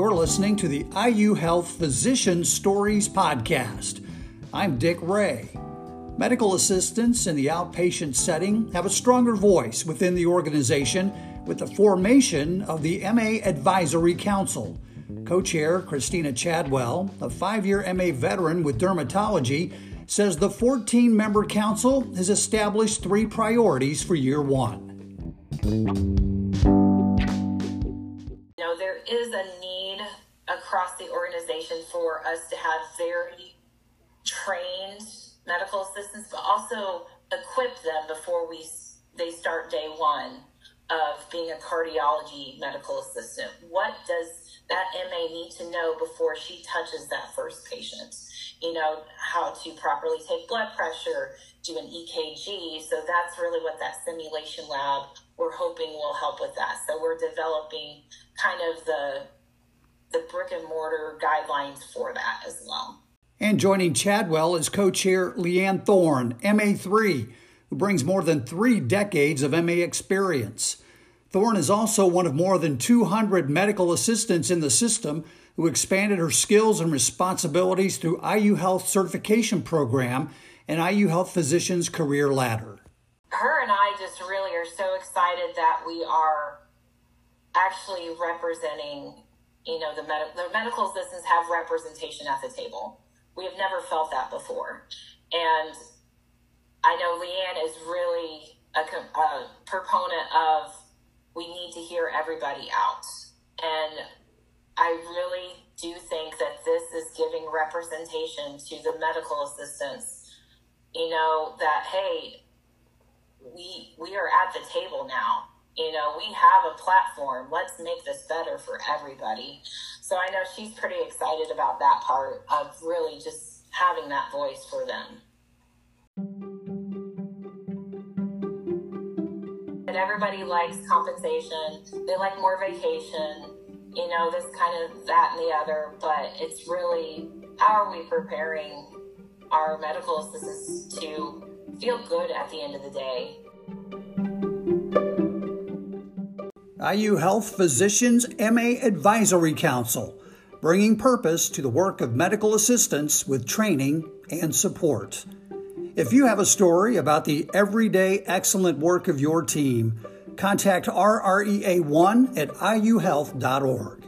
You're listening to the IU Health Physician Stories Podcast. I'm Dick Ray. Medical assistants in the outpatient setting have a stronger voice within the organization with the formation of the MA Advisory Council. Co chair Christina Chadwell, a five year MA veteran with dermatology, says the 14 member council has established three priorities for year one. Know, there is a need across the organization for us to have very trained medical assistants, but also equip them before we they start day one of being a cardiology medical assistant. What does that MA need to know before she touches that first patient? You know, how to properly take blood pressure, do an EKG. So that's really what that simulation lab we're hoping will help with that. So we're developing kind of the the brick and mortar guidelines for that as well. And joining Chadwell is co-chair Leanne Thorne, MA3, who brings more than three decades of MA experience. Thorne is also one of more than 200 medical assistants in the system who expanded her skills and responsibilities through IU Health Certification Program and IU Health Physicians Career Ladder. Her and I just really are so excited that we are actually representing, you know, the, med- the medical assistants have representation at the table. We have never felt that before. And I know Leanne is really a, a proponent of we need to hear everybody out. And I really do think that this is giving representation to the medical assistants, you know, that, hey, we, we are at the table now. You know, we have a platform. Let's make this better for everybody. So I know she's pretty excited about that part of really just having that voice for them. And everybody likes compensation. They like more vacation, you know, this kind of that and the other. But it's really how are we preparing our medical assistants to feel good at the end of the day? IU Health Physicians MA Advisory Council, bringing purpose to the work of medical assistants with training and support. If you have a story about the everyday excellent work of your team, contact RREA1 at iuhealth.org.